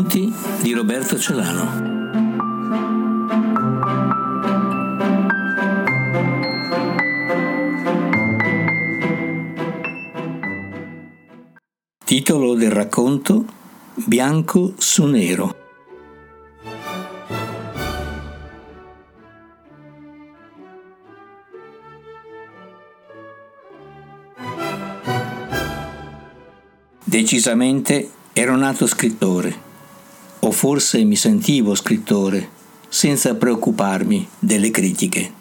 Racconti di Roberto Celano. Titolo del racconto Bianco su nero. Decisamente ero nato scrittore, o forse mi sentivo scrittore, senza preoccuparmi delle critiche.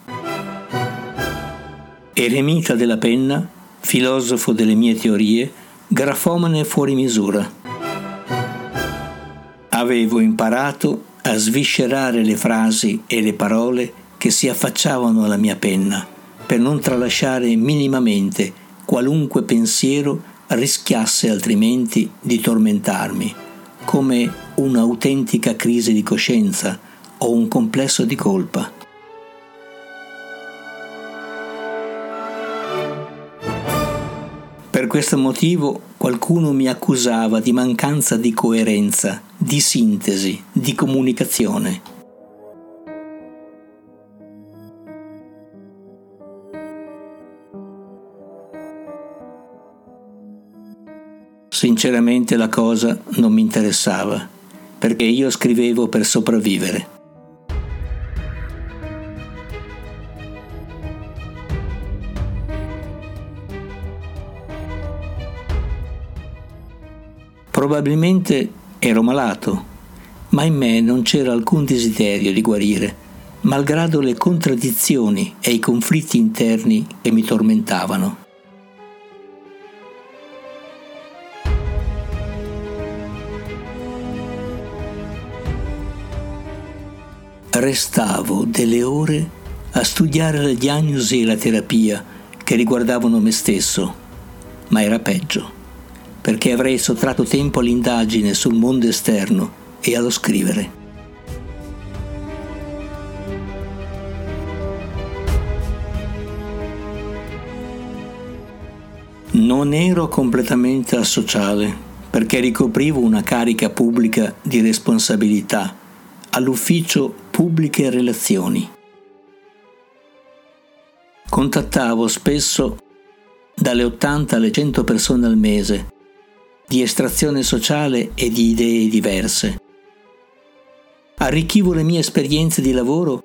Eremita della penna, filosofo delle mie teorie, grafomane fuori misura. Avevo imparato a sviscerare le frasi e le parole che si affacciavano alla mia penna, per non tralasciare minimamente qualunque pensiero rischiasse altrimenti di tormentarmi, come un'autentica crisi di coscienza o un complesso di colpa. Per questo motivo qualcuno mi accusava di mancanza di coerenza, di sintesi, di comunicazione. Sinceramente la cosa non mi interessava, perché io scrivevo per sopravvivere. Probabilmente ero malato, ma in me non c'era alcun desiderio di guarire, malgrado le contraddizioni e i conflitti interni che mi tormentavano. Restavo delle ore a studiare la diagnosi e la terapia che riguardavano me stesso, ma era peggio, perché avrei sottratto tempo all'indagine sul mondo esterno e allo scrivere. Non ero completamente asociale perché ricoprivo una carica pubblica di responsabilità all'ufficio pubbliche relazioni. Contattavo spesso dalle 80 alle 100 persone al mese, di estrazione sociale e di idee diverse. Arricchivo le mie esperienze di lavoro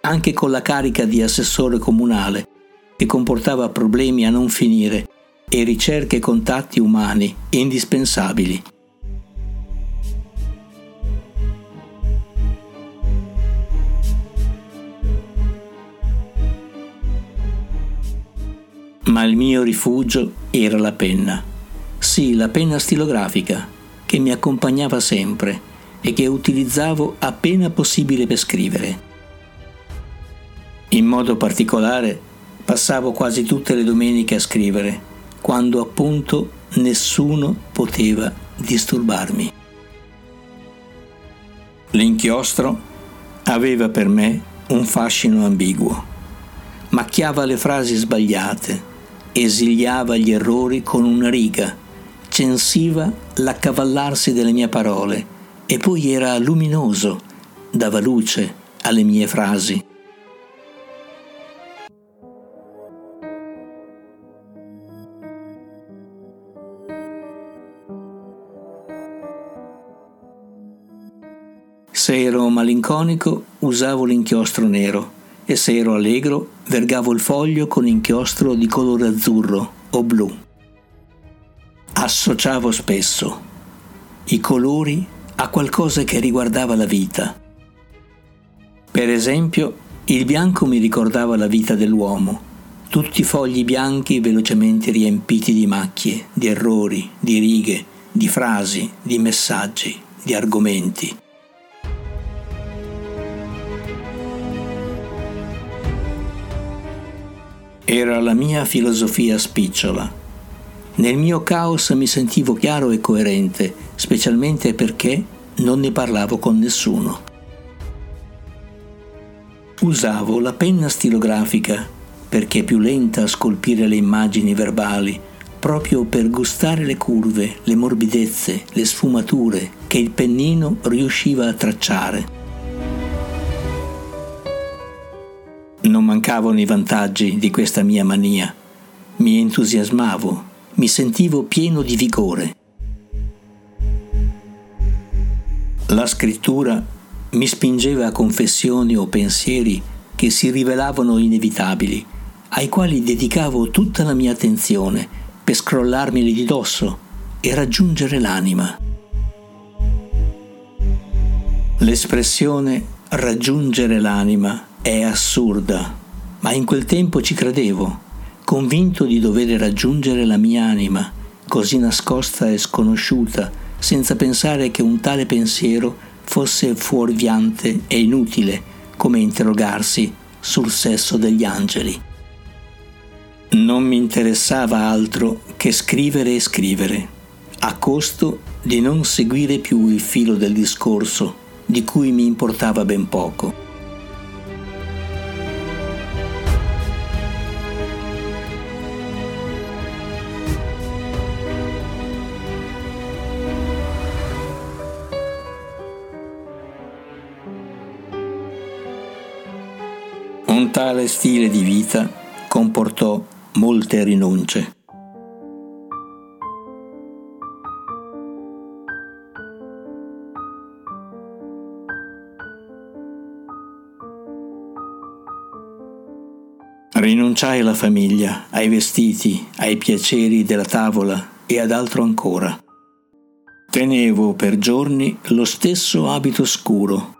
anche con la carica di assessore comunale, che comportava problemi a non finire e ricerche e contatti umani indispensabili. Il mio rifugio era la penna. Sì, la penna stilografica, che mi accompagnava sempre e che utilizzavo appena possibile per scrivere. In modo particolare passavo quasi tutte le domeniche a scrivere, quando appunto nessuno poteva disturbarmi. L'inchiostro aveva per me un fascino ambiguo. Macchiava le frasi sbagliate, esiliava gli errori con una riga, censiva l'accavallarsi delle mie parole e poi era luminoso, dava luce alle mie frasi. Se ero malinconico usavo l'inchiostro nero e se ero allegro vergavo il foglio con inchiostro di colore azzurro o blu. Associavo spesso i colori a qualcosa che riguardava la vita. Per esempio, il bianco mi ricordava la vita dell'uomo, tutti fogli bianchi velocemente riempiti di macchie, di errori, di righe, di frasi, di messaggi, di argomenti. Era la mia filosofia spicciola. Nel mio caos mi sentivo chiaro e coerente, specialmente perché non ne parlavo con nessuno. Usavo la penna stilografica perché è più lenta a scolpire le immagini verbali, proprio per gustare le curve, le morbidezze, le sfumature che il pennino riusciva a tracciare. Non mancavano i vantaggi di questa mia mania. Mi entusiasmavo, mi sentivo pieno di vigore. La scrittura mi spingeva a confessioni o pensieri che si rivelavano inevitabili, ai quali dedicavo tutta la mia attenzione per scrollarmeli di dosso e raggiungere l'anima. L'espressione raggiungere l'anima è assurda, ma in quel tempo ci credevo, convinto di dover raggiungere la mia anima, così nascosta e sconosciuta, senza pensare che un tale pensiero fosse fuorviante e inutile, come interrogarsi sul sesso degli angeli. Non mi interessava altro che scrivere e scrivere, a costo di non seguire più il filo del discorso, di cui mi importava ben poco. Tale stile di vita comportò molte rinunce. Rinunciai alla famiglia, ai vestiti, ai piaceri della tavola e ad altro ancora. Tenevo per giorni lo stesso abito scuro,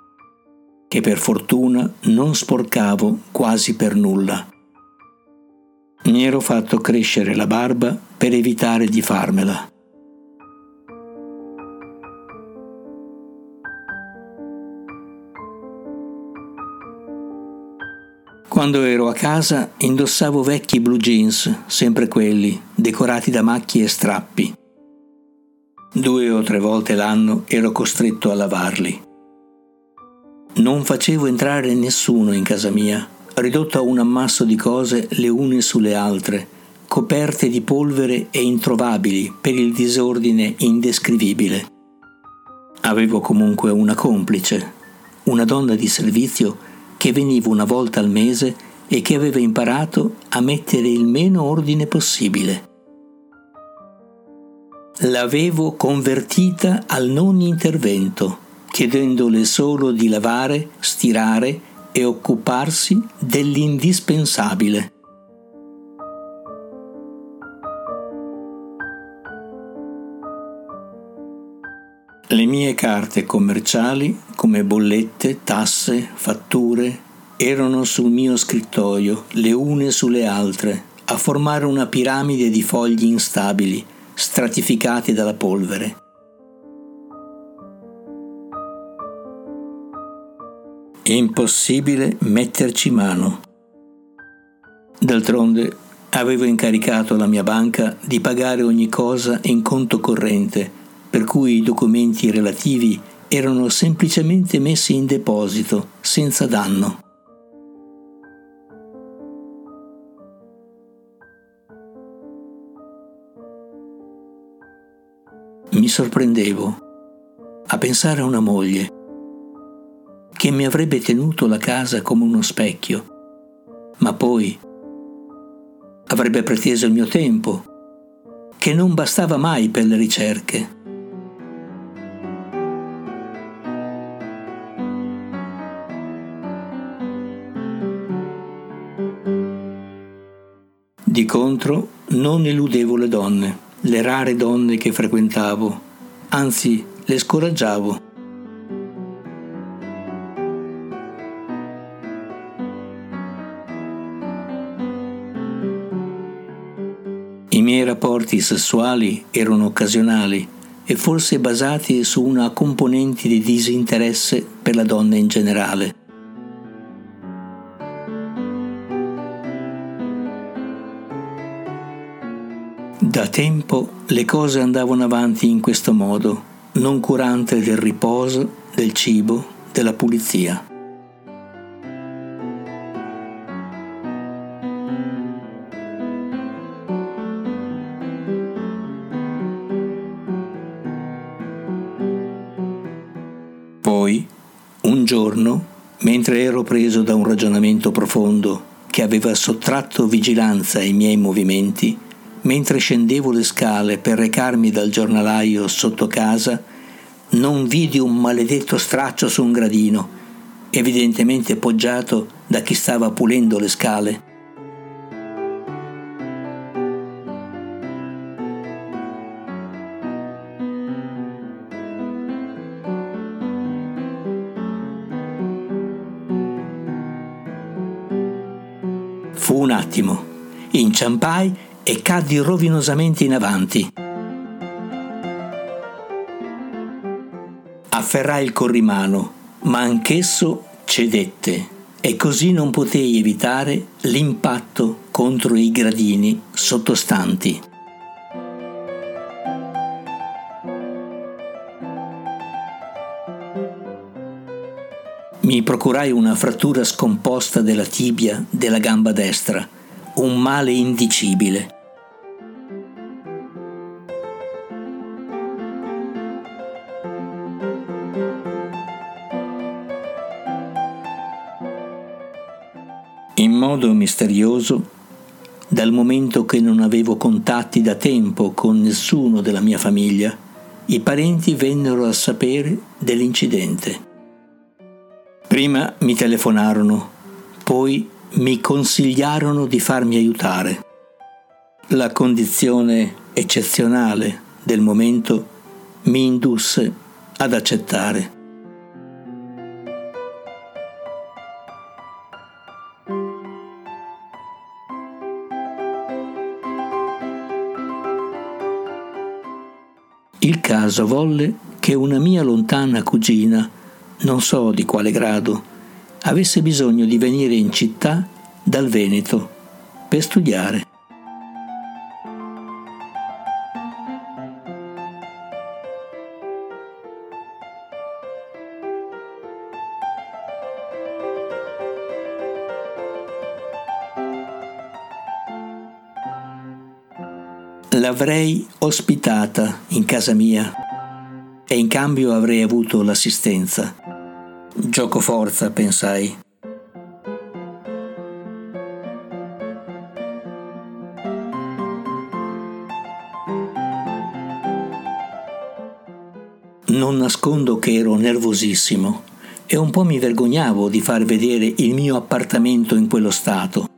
che per fortuna non sporcavo quasi per nulla. Mi ero fatto crescere la barba per evitare di farmela. Quando ero a casa indossavo vecchi blue jeans, sempre quelli, decorati da macchie e strappi. Due o tre volte l'anno ero costretto a lavarli. Non facevo entrare nessuno in casa mia, ridotto a un ammasso di cose le une sulle altre, coperte di polvere e introvabili per il disordine indescrivibile. Avevo comunque una complice, una donna di servizio che veniva una volta al mese e che aveva imparato a mettere il meno ordine possibile. L'avevo convertita al non intervento chiedendole solo di lavare, stirare e occuparsi dell'indispensabile. Le mie carte commerciali, come bollette, tasse, fatture, erano sul mio scrittoio, le une sulle altre, a formare una piramide di fogli instabili, stratificati dalla polvere. È impossibile metterci mano. D'altronde avevo incaricato la mia banca di pagare ogni cosa in conto corrente, per cui i documenti relativi erano semplicemente messi in deposito, senza danno. Mi sorprendevo a pensare a una moglie che mi avrebbe tenuto la casa come uno specchio, ma poi avrebbe preteso il mio tempo, che non bastava mai per le ricerche. Di contro non eludevo le donne, le rare donne che frequentavo, anzi le scoraggiavo rapporti sessuali erano occasionali e forse basati su una componente di disinteresse per la donna in generale. Da tempo le cose andavano avanti in questo modo, non curante del riposo, del cibo, della pulizia. Giorno, mentre ero preso da un ragionamento profondo che aveva sottratto vigilanza ai miei movimenti, mentre scendevo le scale per recarmi dal giornalaio sotto casa, non vidi un maledetto straccio su un gradino, evidentemente poggiato da chi stava pulendo le scale. Inciampai e caddi rovinosamente in avanti. Afferrai il corrimano, ma anch'esso cedette e così non potei evitare l'impatto contro i gradini sottostanti. Mi procurai una frattura scomposta della tibia della gamba destra, un male indicibile. In modo misterioso, dal momento che non avevo contatti da tempo con nessuno della mia famiglia, i parenti vennero a sapere dell'incidente. Prima mi telefonarono, poi mi consigliarono di farmi aiutare. La condizione eccezionale del momento mi indusse ad accettare. Il caso volle che una mia lontana cugina non so di quale grado, avesse bisogno di venire in città dal Veneto per studiare. L'avrei ospitata in casa mia e in cambio avrei avuto l'assistenza. Gioco forza, pensai. Non nascondo che ero nervosissimo e un po' mi vergognavo di far vedere il mio appartamento in quello stato.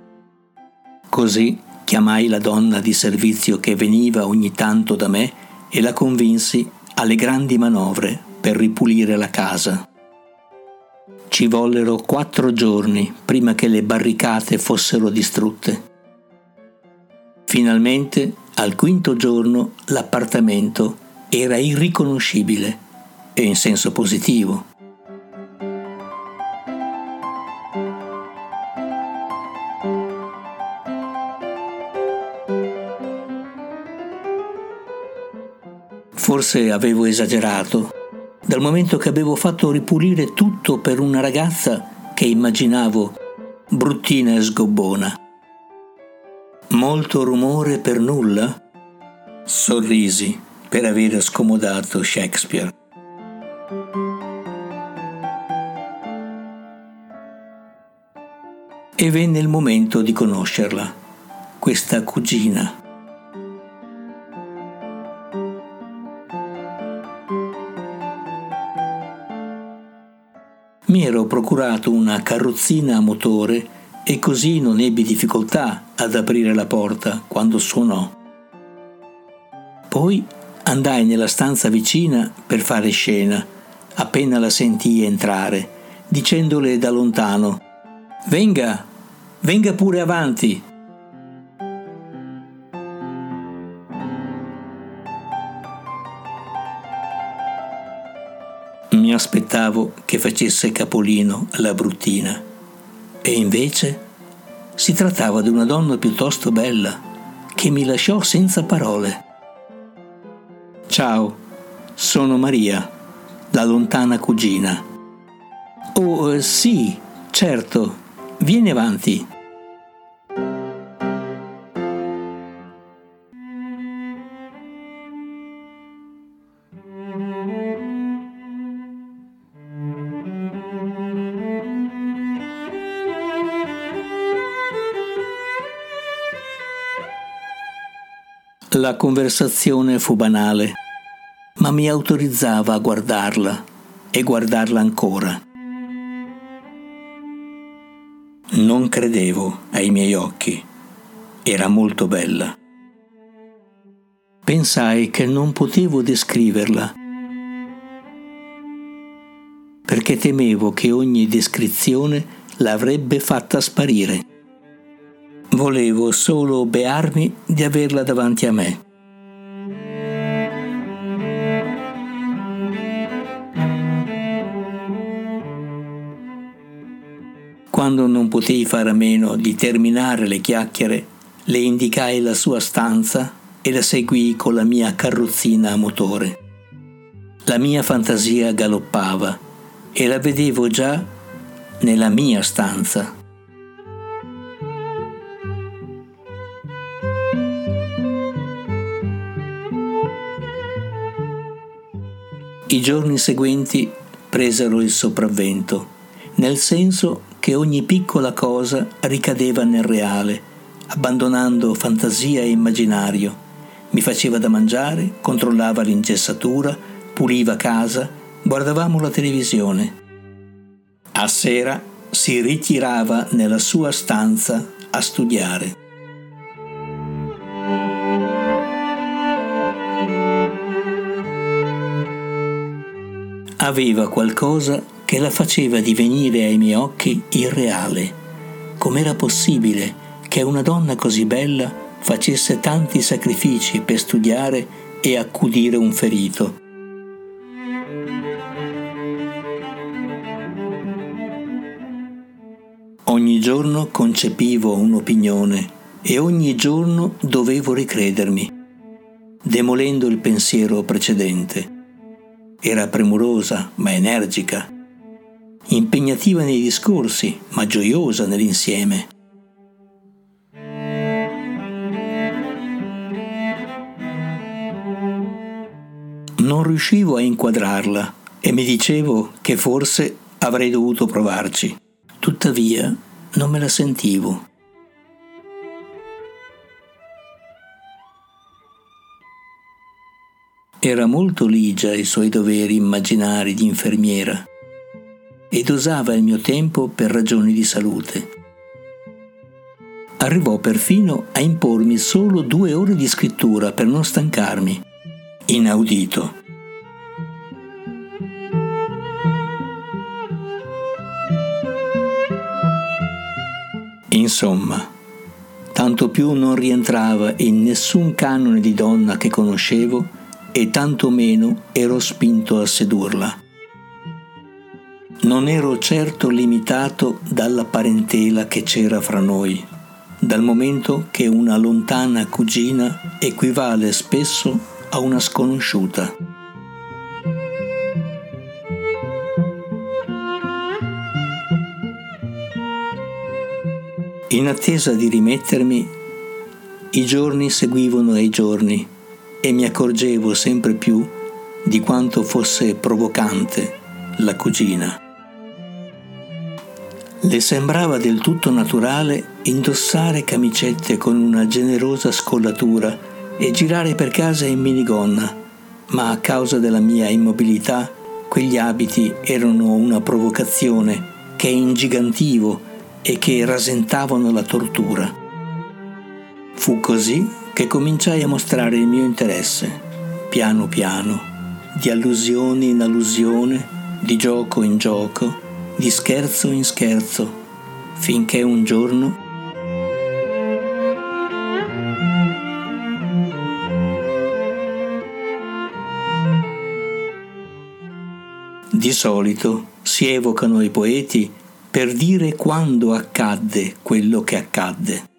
Così chiamai la donna di servizio che veniva ogni tanto da me e la convinsi alle grandi manovre per ripulire la casa. Ci vollero quattro giorni prima che le barricate fossero distrutte. Finalmente, al quinto giorno, l'appartamento era irriconoscibile e in senso positivo. Forse avevo esagerato dal momento che avevo fatto ripulire tutto per una ragazza che immaginavo bruttina e sgobbona. Molto rumore per nulla? Sorrisi per aver scomodato Shakespeare. E venne il momento di conoscerla, questa cugina mi ero procurato una carrozzina a motore e così non ebbi difficoltà ad aprire la porta quando suonò. Poi andai nella stanza vicina per fare scena, appena la sentii entrare, dicendole da lontano Venga, venga pure avanti. Aspettavo che facesse capolino alla bruttina e invece si trattava di una donna piuttosto bella che mi lasciò senza parole. Ciao, sono Maria, la lontana cugina. Oh, eh, sì, certo, vieni avanti. La conversazione fu banale, ma mi autorizzava a guardarla e guardarla ancora. Non credevo ai miei occhi. Era molto bella. Pensai che non potevo descriverla perché temevo che ogni descrizione l'avrebbe fatta sparire. Volevo solo bearmi di averla davanti a me. Quando non potei fare a meno di terminare le chiacchiere, le indicai la sua stanza e la seguii con la mia carrozzina a motore. La mia fantasia galoppava e la vedevo già nella mia stanza. I giorni seguenti presero il sopravvento, nel senso che ogni piccola cosa ricadeva nel reale, abbandonando fantasia e immaginario. Mi faceva da mangiare, controllava l'ingessatura, puliva casa, guardavamo la televisione. A sera si ritirava nella sua stanza a studiare. Aveva qualcosa che la faceva divenire ai miei occhi irreale. Com'era possibile che una donna così bella facesse tanti sacrifici per studiare e accudire un ferito? Ogni giorno concepivo un'opinione e ogni giorno dovevo ricredermi, demolendo il pensiero precedente. Era premurosa ma energica, impegnativa nei discorsi ma gioiosa nell'insieme. Non riuscivo a inquadrarla e mi dicevo che forse avrei dovuto provarci. Tuttavia non me la sentivo. Era molto ligia ai suoi doveri immaginari di infermiera ed usava il mio tempo per ragioni di salute. Arrivò perfino a impormi solo due ore di scrittura per non stancarmi. Inaudito. Insomma, tanto più non rientrava in nessun canone di donna che conoscevo e tanto meno ero spinto a sedurla. Non ero certo limitato dalla parentela che c'era fra noi, dal momento che una lontana cugina equivale spesso a una sconosciuta. In attesa di rimettermi, i giorni seguivano ai giorni e mi accorgevo sempre più di quanto fosse provocante la cugina. Le sembrava del tutto naturale indossare camicette con una generosa scollatura e girare per casa in minigonna, ma a causa della mia immobilità quegli abiti erano una provocazione che ingigantivo e che rasentavano la tortura. Fu così che cominciai a mostrare il mio interesse, piano piano, di allusione in allusione, di gioco in gioco, di scherzo in scherzo, finché un giorno Di solito si evocano i poeti per dire quando accadde quello che accadde.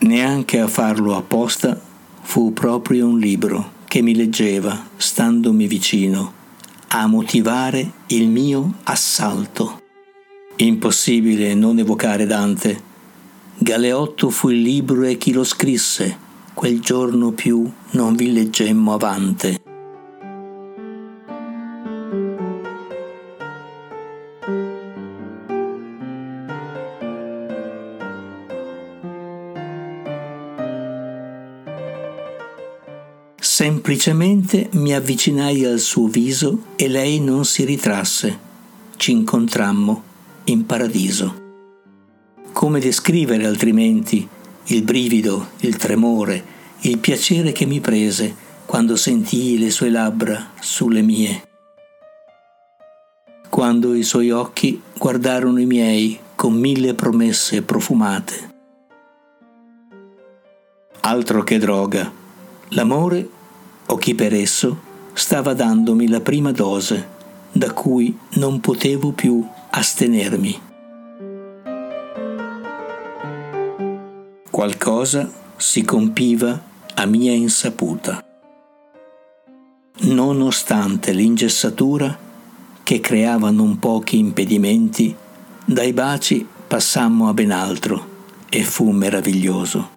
Neanche a farlo apposta fu proprio un libro che mi leggeva, standomi vicino, a motivare il mio assalto. Impossibile non evocare Dante. Galeotto fu il libro e chi lo scrisse, quel giorno più non vi leggemmo avante. Semplicemente mi avvicinai al suo viso e lei non si ritrasse. Ci incontrammo in paradiso. Come descrivere altrimenti il brivido, il tremore, il piacere che mi prese quando sentii le sue labbra sulle mie? Quando i suoi occhi guardarono i miei con mille promesse profumate. Altro che droga, l'amore o chi per esso stava dandomi la prima dose da cui non potevo più astenermi. Qualcosa si compiva a mia insaputa. Nonostante l'ingessatura che creava non pochi impedimenti, dai baci passammo a ben altro e fu meraviglioso.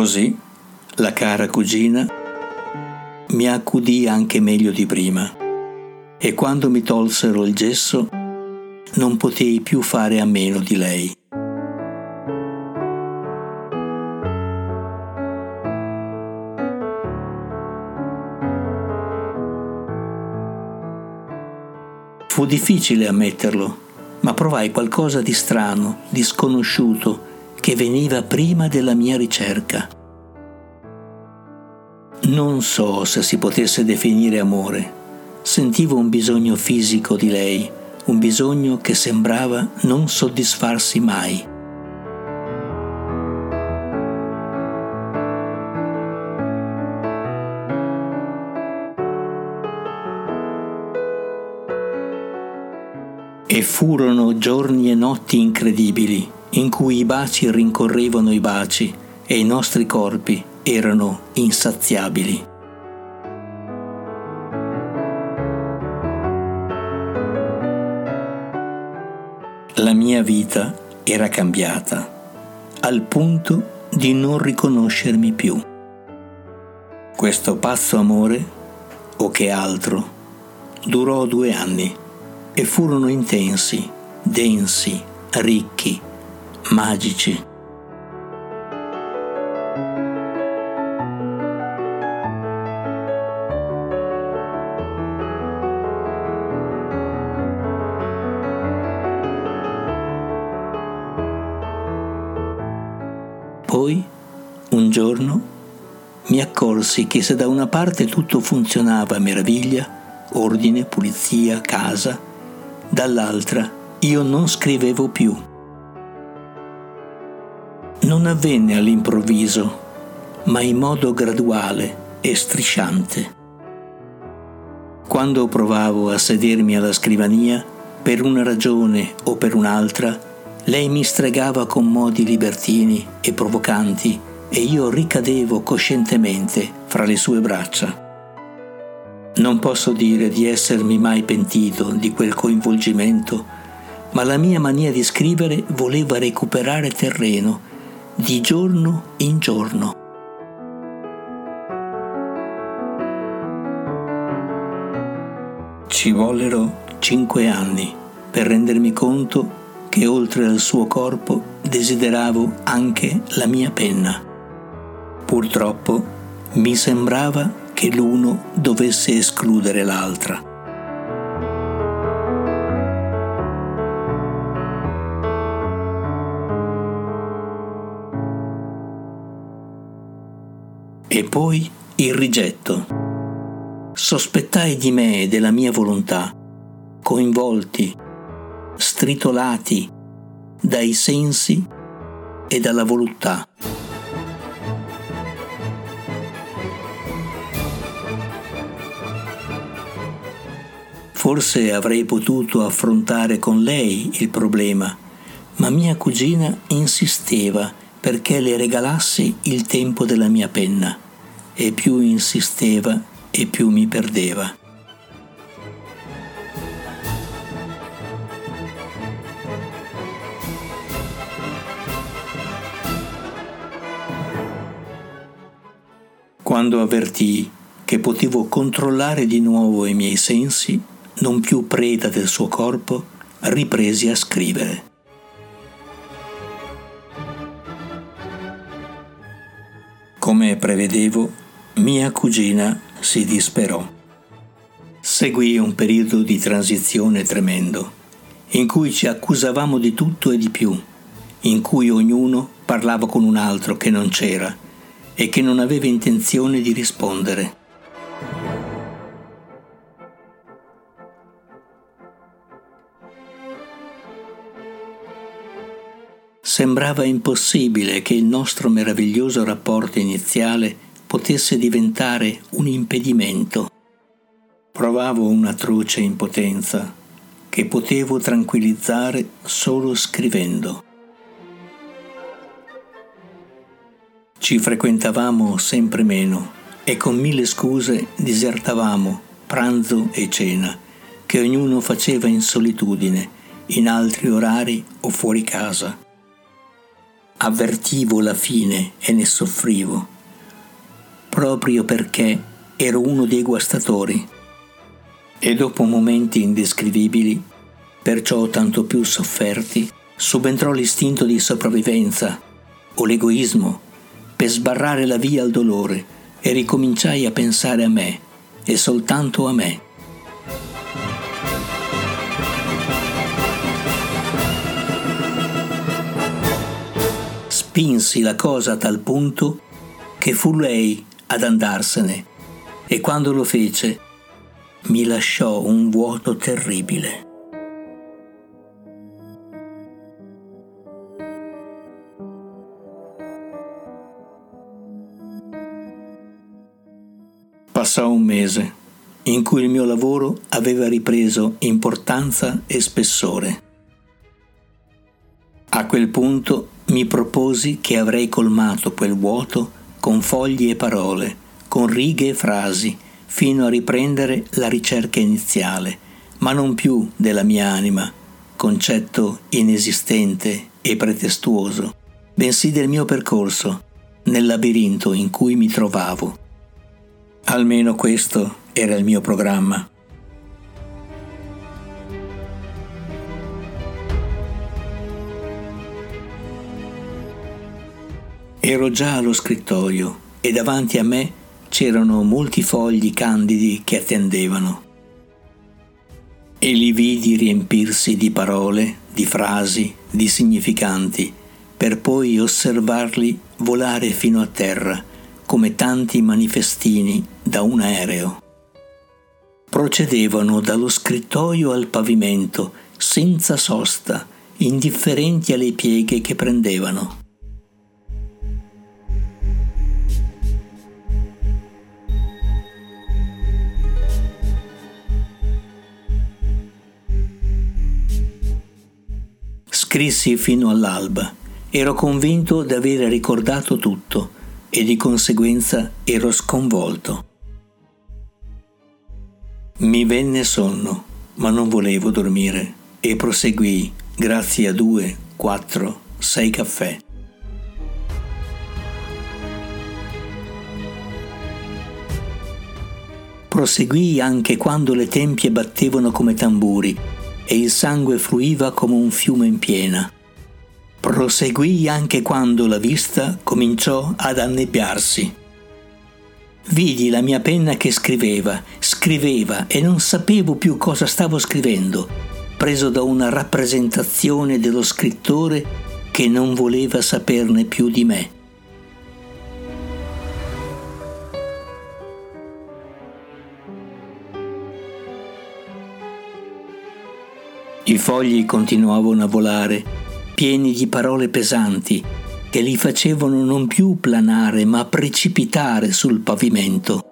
Così la cara cugina mi accudì anche meglio di prima e quando mi tolsero il gesso non potei più fare a meno di lei. Fu difficile ammetterlo, ma provai qualcosa di strano, di sconosciuto, che veniva prima della mia ricerca. Non so se si potesse definire amore. Sentivo un bisogno fisico di lei, un bisogno che sembrava non soddisfarsi mai. E furono giorni e notti incredibili in cui i baci rincorrevano i baci e i nostri corpi erano insaziabili. La mia vita era cambiata al punto di non riconoscermi più. Questo pazzo amore, o che altro, durò due anni e furono intensi, densi, ricchi, magici. Poi, un giorno, mi accorsi che se da una parte tutto funzionava a meraviglia, ordine, pulizia, casa, dall'altra io non scrivevo più non avvenne all'improvviso, ma in modo graduale e strisciante. Quando provavo a sedermi alla scrivania, per una ragione o per un'altra, lei mi stregava con modi libertini e provocanti e io ricadevo coscientemente fra le sue braccia. Non posso dire di essermi mai pentito di quel coinvolgimento, ma la mia mania di scrivere voleva recuperare terreno di giorno in giorno. Ci vollero cinque anni per rendermi conto che oltre al suo corpo desideravo anche la mia penna. Purtroppo mi sembrava che l'uno dovesse escludere l'altra. E poi il rigetto. Sospettai di me e della mia volontà, coinvolti, stritolati dai sensi e dalla voluttà. Forse avrei potuto affrontare con lei il problema, ma mia cugina insisteva perché le regalassi il tempo della mia penna e più insisteva e più mi perdeva. Quando avvertii che potevo controllare di nuovo i miei sensi, non più preda del suo corpo, ripresi a scrivere. Come prevedevo, mia cugina si disperò. Seguì un periodo di transizione tremendo, in cui ci accusavamo di tutto e di più, in cui ognuno parlava con un altro che non c'era e che non aveva intenzione di rispondere. Sembrava impossibile che il nostro meraviglioso rapporto iniziale potesse diventare un impedimento. Provavo un'atroce impotenza che potevo tranquillizzare solo scrivendo. Ci frequentavamo sempre meno e con mille scuse disertavamo pranzo e cena, che ognuno faceva in solitudine, in altri orari o fuori casa avvertivo la fine e ne soffrivo, proprio perché ero uno dei guastatori. E dopo momenti indescrivibili, perciò tanto più sofferti, subentrò l'istinto di sopravvivenza o l'egoismo per sbarrare la via al dolore e ricominciai a pensare a me e soltanto a me. Spinsi la cosa a tal punto che fu lei ad andarsene e quando lo fece mi lasciò un vuoto terribile. Passò un mese in cui il mio lavoro aveva ripreso importanza e spessore. A quel punto mi proposi che avrei colmato quel vuoto con fogli e parole, con righe e frasi, fino a riprendere la ricerca iniziale, ma non più della mia anima, concetto inesistente e pretestuoso, bensì del mio percorso, nel labirinto in cui mi trovavo. Almeno questo era il mio programma. Ero già allo scrittoio e davanti a me c'erano molti fogli candidi che attendevano. E li vidi riempirsi di parole, di frasi, di significanti, per poi osservarli volare fino a terra come tanti manifestini da un aereo. Procedevano dallo scrittoio al pavimento, senza sosta, indifferenti alle pieghe che prendevano. Scrissi fino all'alba. Ero convinto di aver ricordato tutto e di conseguenza ero sconvolto. Mi venne sonno, ma non volevo dormire e proseguii grazie a due, quattro, sei caffè. Proseguii anche quando le tempie battevano come tamburi e il sangue fluiva come un fiume in piena. Proseguì anche quando la vista cominciò ad annebbiarsi. Vidi la mia penna che scriveva, scriveva e non sapevo più cosa stavo scrivendo, preso da una rappresentazione dello scrittore che non voleva saperne più di me. I fogli continuavano a volare, pieni di parole pesanti, che li facevano non più planare ma precipitare sul pavimento.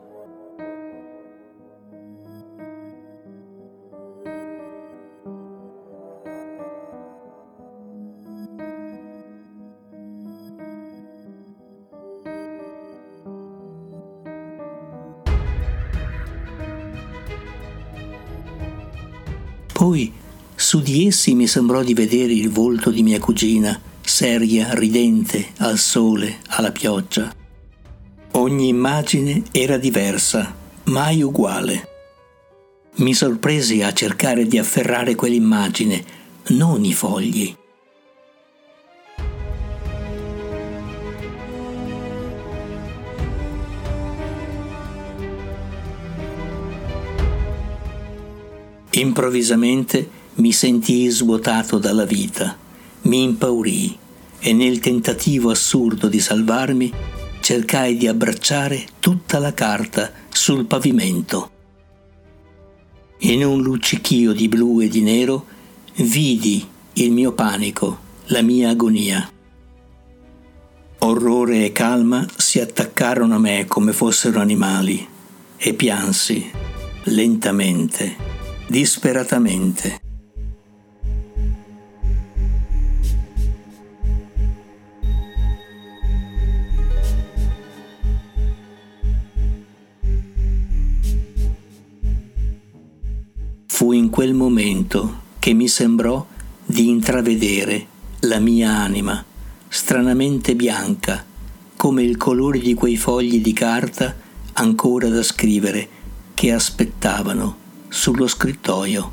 Poi su di essi mi sembrò di vedere il volto di mia cugina, seria, ridente, al sole, alla pioggia. Ogni immagine era diversa, mai uguale. mi sorpresi a cercare di afferrare quell'immagine, non i fogli. Improvvisamente mi sentii svuotato dalla vita, mi impaurii e nel tentativo assurdo di salvarmi cercai di abbracciare tutta la carta sul pavimento. In un luccichio di blu e di nero vidi il mio panico, la mia agonia. Orrore e calma si attaccarono a me come fossero animali e piansi lentamente disperatamente. Fu in quel momento che mi sembrò di intravedere la mia anima, stranamente bianca, come il colore di quei fogli di carta ancora da scrivere che aspettavano sullo scrittoio.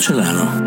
I racconti di Roberto Celano.